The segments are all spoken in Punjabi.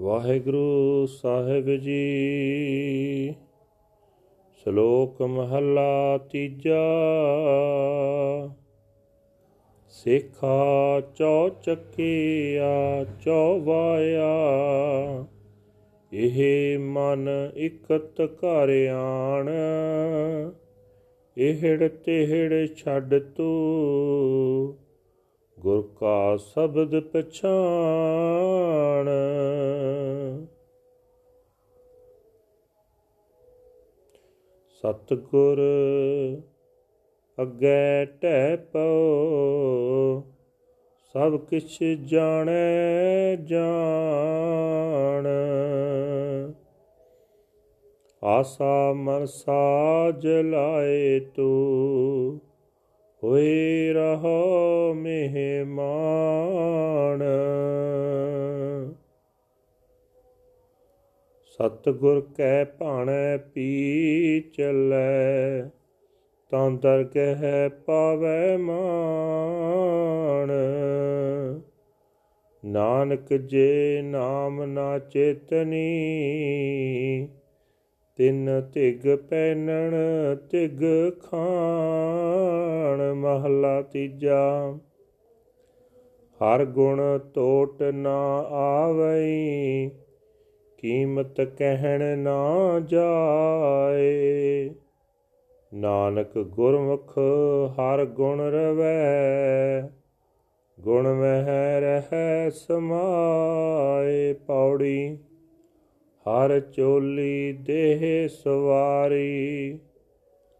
ਵਾਹਿਗੁਰੂ ਸਾਹਿਬ ਜੀ। ਸ਼ਲੋਕ ਮਹਲਾ ਤੀਜਾ। ਸਿੱਖਾ ਚੌ ਚੱਕਿਆ ਚੌਵਾਇਆ। ਇਹ ਮਨ ਇਕਤ ਘਰ ਆਣ। ਇਹੜ ਤਿਹੜ ਛੱਡ ਤੂੰ। ਗੁਰ ਕਾ ਸ਼ਬਦ ਪਛਾਣ। ਸਤਗੁਰ ਅੱਗੇ ਟਹਿ ਪਉ, ਸਭ ਕਿਛ ਜਾਣੈ ਜਾਣ। ਆਸਾ ਮਨ ਸਾਜ ਲਾਏ ਤੂੰ ਹੋਏ ਰਹੋ ਮਹਿਮਾਨ। ਸਤਗੁਰ ਕੈ ਭਾਣੈ ਪੀ ਚੱਲੈ ਤਾਂ ਦਰਗਹਿ ਪਾਵੈ ਮਾਨ ਨਾਨਕ ਜੇ ਨਾਮ ਨਾ ਚੇਤਨੀ ਤਿੰਨ ਤਿਗ ਪੈਨਣ ਤਿਗ ਖਾਣ, ਮਹਲਾ ਤੀਜਾ। ਹਰ ਗੁਣ ਟੋਟ ਨਾ ਆਵਈ, ਕੀਮਤ ਕਹਿਣ ਨਾ ਜਾਏ। ਨਾਨਕ ਗੁਰਮੁਖ ਹਰ ਗੁਣ ਰਵੈ, ਗੁਣ ਮਹਿ ਰਹਿ ਸਮਾਏ ਪੌੜੀ। ਹਰ ਚੋਲੀ ਦੇਹ ਸਵਾਰੀ,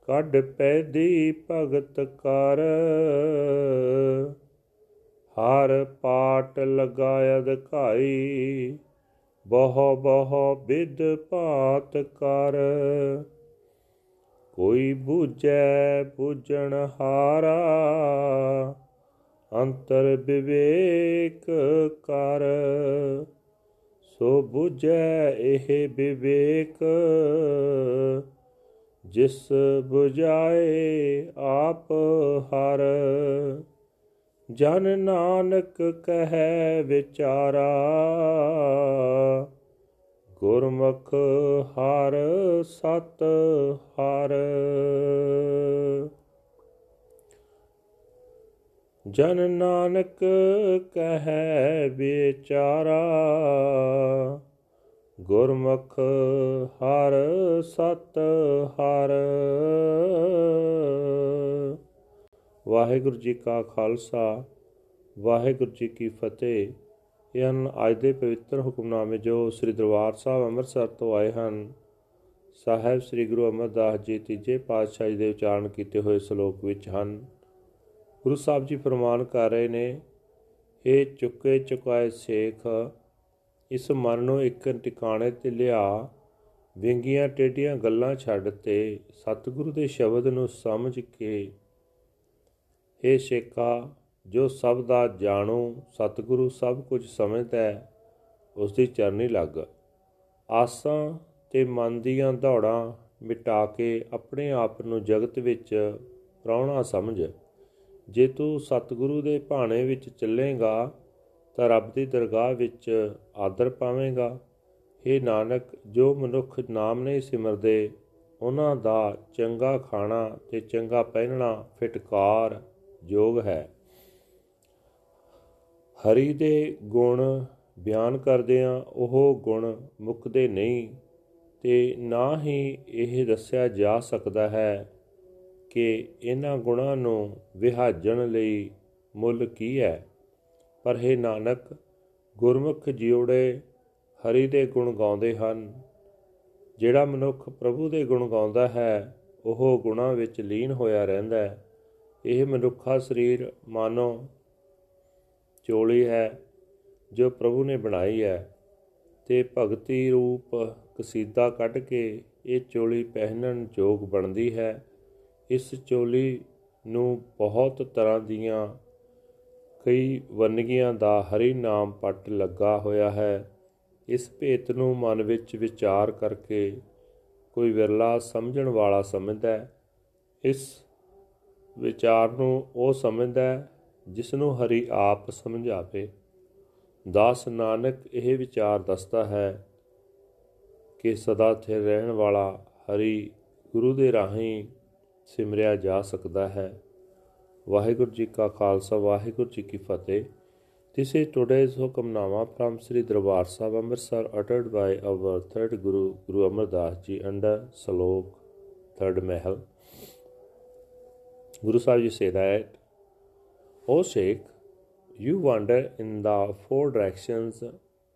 ਕੱਢ ਪੈਦੀ ਭਗਤ ਕਰ। ਹਰ ਪਾਟ ਲਗਾਇ ਅਧਿਕਾਈ ਬਹੁ ਬਹੁ ਵਿਦ ਭਾਤ ਕਰ। ਕੋਈ ਬੂਝੈ ਬੂਝਣ ਹਾਰਾ, ਅੰਤਰ ਵਿਵੇਕ ਕਰ। ਸੋ 부ਝੈ ਇਹ ਵਿਵੇਕ, ਜਿਸ 부ਝਾਏ ਆਪ ਹਰ। ਜਨ ਨਾਨਕ ਕਹੈ ਵਿਚਾਰਾ, ਗੁਰਮੁਖ ਹਰ ਸਤ ਹਰ। ਜਨ ਨਾਨਕ ਕਹੈ ਵਿਚਾਰਾ ਗੁਰਮੁਖ ਹਰ ਸਤ ਹਰ। ਵਾਹਿਗੁਰੂ ਜੀ ਕਾ ਖਾਲਸਾ, ਵਾਹਿਗੁਰੂ ਜੀ ਕੀ ਫਤਿਹ। ਇਹ ਹਨ ਅੱਜ ਦੇ ਪਵਿੱਤਰ ਹੁਕਮਨਾਮੇ ਜੋ ਸ੍ਰੀ ਦਰਬਾਰ ਸਾਹਿਬ ਅੰਮ੍ਰਿਤਸਰ ਤੋਂ ਆਏ ਹਨ, ਸਾਹਿਬ ਸ੍ਰੀ ਗੁਰੂ ਅਮਰਦਾਸ ਜੀ ਤੀਜੇ ਪਾਤਸ਼ਾਹ ਜੀ ਦੇ ਉਚਾਰਨ ਕੀਤੇ ਹੋਏ ਸ਼ਲੋਕ ਵਿੱਚ ਹਨ। ਗੁਰੂ ਸਾਹਿਬ ਜੀ ਫਰਮਾਨ ਕਰ ਰਹੇ ਨੇ ਇਹ ਚੁੱਕੇ ਚੁਕਾਏ ਸੇਖ, ਇਸ ਮਨ ਨੂੰ ਇੱਕ ਟਿਕਾਣੇ ਤੇ ਲਿਆ, ਵਿੰਗੀਆਂ ਟੇਡੀਆਂ ਗੱਲਾਂ ਛੱਡ ਤੇ ਸਤਿਗੁਰੂ ਦੇ ਸ਼ਬਦ ਨੂੰ ਸਮਝ ਕੇ। ਇਹ ਸ਼ੇਖਾ, ਜੋ ਸਭ ਦਾ ਜਾਣੂ, ਸਤਿਗੁਰੂ ਸਭ ਕੁਝ ਸਮਝਦਾ ਹੈ ਉਸ ਦੀ ਚਰਨੀ ਲੱਗ। ਆਸਾਂ ਤੇ ਮਨ ਦੀਆਂ ਦੌੜਾਂ ਮਿਟਾ ਕੇ ਆਪਣੇ ਆਪ ਨੂੰ ਜਗਤ ਵਿੱਚ ਪ੍ਰਾਉਣਾ ਸਮਝ। ਜੇ ਤੂੰ ਸਤਿਗੁਰੂ ਦੇ ਭਾਣੇ ਵਿੱਚ ਚੱਲੇਗਾ, ਤਾਂ ਰੱਬ ਦੀ ਦਰਗਾਹ ਵਿੱਚ ਆਦਰ ਪਾਵੇਂਗਾ। हे ਨਾਨਕ, ਜੋ ਮਨੁੱਖ ਨਾਮ ਨਹੀਂ ਸਿਮਰਦੇ, ਉਹਨਾਂ ਦਾ ਚੰਗਾ ਖਾਣਾ ਤੇ ਚੰਗਾ ਪਹਿਨਣਾ ਫਿਟਕਾਰ ਯੋਗ ਹੈ। ਹਰੀ ਦੇ ਗੁਣ ਬਿਆਨ ਕਰਦਿਆਂ ਉਹ ਗੁਣ ਮੁੱਕਦੇ ਨਹੀਂ, ਤੇ ਨਾ ਹੀ ਇਹ ਦੱਸਿਆ ਜਾ ਸਕਦਾ ਹੈ ਕਿ ਇਹਨਾਂ ਗੁਣਾਂ ਨੂੰ ਵਿਹਾਜਣ ਲਈ ਮੁੱਲ ਕੀ ਹੈ? ਪਰ ਹੈ ਨਾਨਕ, ਗੁਰਮੁਖ ਜਿਉੜੇ ਹਰੀ ਦੇ ਗੁਣ ਗਾਉਂਦੇ ਹਨ। ਜਿਹੜਾ ਮਨੁੱਖ ਪ੍ਰਭੂ ਦੇ ਗੁਣ ਗਾਉਂਦਾ ਹੈ, ਉਹ ਗੁਣਾਂ ਵਿੱਚ ਲੀਨ ਹੋਇਆ ਰਹਿੰਦਾ ਹੈ। ਇਹ ਮਨੁੱਖਾ ਸਰੀਰ ਮਾਨੋ ਚੋਲੀ ਹੈ, ਜੋ ਪ੍ਰਭੂ ਨੇ ਬਣਾਈ ਹੈ। ਤੇ ਭਗਤੀ ਰੂਪ ਕਸੀਦਾ ਕੱਢ ਕੇ ਇਹ ਚੋਲੀ ਪਹਿਨਣ ਯੋਗ ਬਣਦੀ ਹੈ। ਇਸ ਚੋਲੀ ਨੂੰ ਬਹੁਤ ਤਰ੍ਹਾਂ ਦੀਆਂ ਕਈ ਵੰਨਗੀਆਂ ਦਾ ਹਰੀ ਨਾਮ ਪੱਟ ਲੱਗਾ ਹੋਇਆ ਹੈ। ਇਸ ਭੇਤ ਨੂੰ ਮਨ ਵਿੱਚ ਵਿਚਾਰ ਕਰਕੇ ਕੋਈ ਵਿਰਲਾ ਸਮਝਣ ਵਾਲਾ ਸਮਝਦਾ ਹੈ। ਇਸ ਵਿਚਾਰ ਨੂੰ ਉਹ ਸਮਝਦਾ ਹੈ ਜਿਸ ਨੂੰ ਹਰੀ ਆਪ ਸਮਝਾਵੇ। ਦਾਸ ਨਾਨਕ ਇਹ ਵਿਚਾਰ ਦੱਸਦਾ ਹੈ ਕਿ ਸਦਾ ਸਥਿਰ ਰਹਿਣ ਵਾਲਾ ਹਰੀ ਗੁਰੂ ਦੇ ਰਾਹੀਂ ਸਿਮਰਿਆ ਜਾ ਸਕਦਾ ਹੈ ਵਾਹਿਗੁਰੂ ਜੀ ਕਾ ਖਾਲਸਾ ਵਾਹਿਗੁਰੂ ਜੀ ਕੀ ਫਤਿਹ This is today's Hukamnama from Sri Darbar Sahib Amritsar uttered by our third Guru Guru Amar Das Ji under Salok third Mahal. Guru Sahib Ji say that, O Sheikh, you wander in the four directions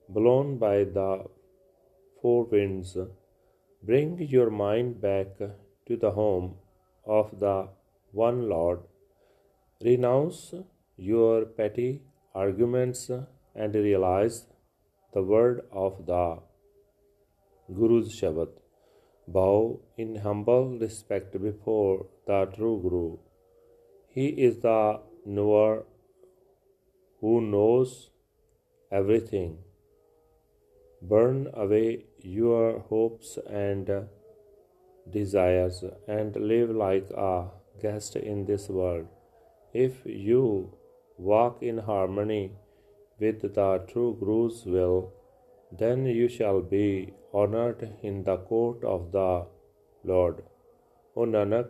blown by the four winds. Bring your mind back to the home of the one Lord. Renounce your petty arguments and realize the word of the Guru's Shabad. Bow in humble respect before the true Guru. He is the knower who knows everything. Burn away your hopes and desires and live like a guest in this world. If you walk in harmony with the true Guru's will, then you shall be honored in the court of the Lord. O Nanak,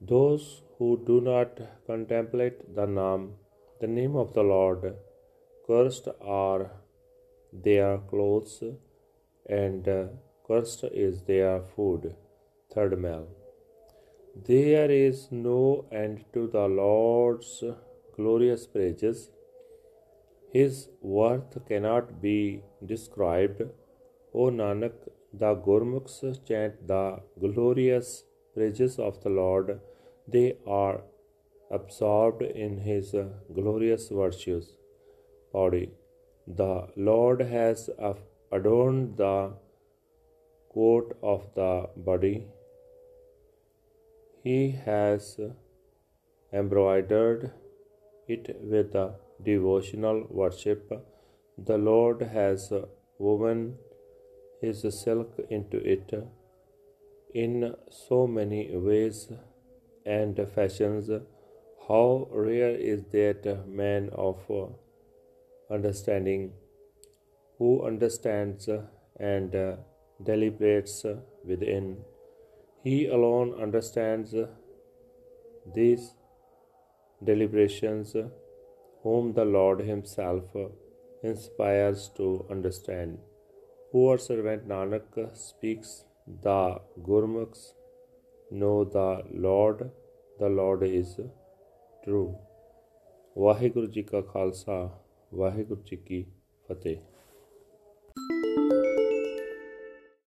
those who do not contemplate the name, the name of the Lord, cursed are their clothes, and cursed is their food. Third Mal. There is no end to the Lord's glorious praises. His worth cannot be described. O Nanak, the Gurmukhs chant the glorious praises of the Lord. They are absorbed in His glorious virtues. Body. The Lord has adorned the coat of the body. He has embroidered it with devotional worship. The Lord has woven His silk into it in so many ways and fashions. How rare is that man of understanding who understands and deliberates within. He alone understands these deliberations, whom the Lord Himself inspires to understand. Poor servant Nanak speaks, the Gurmukhs know the Lord, the Lord is true. Waheguru ji ਕਾ ਖਾਲਸਾ ਵਾਹਿਗੁਰੂ ਜੀ ਕੀ ਫਤਿਹ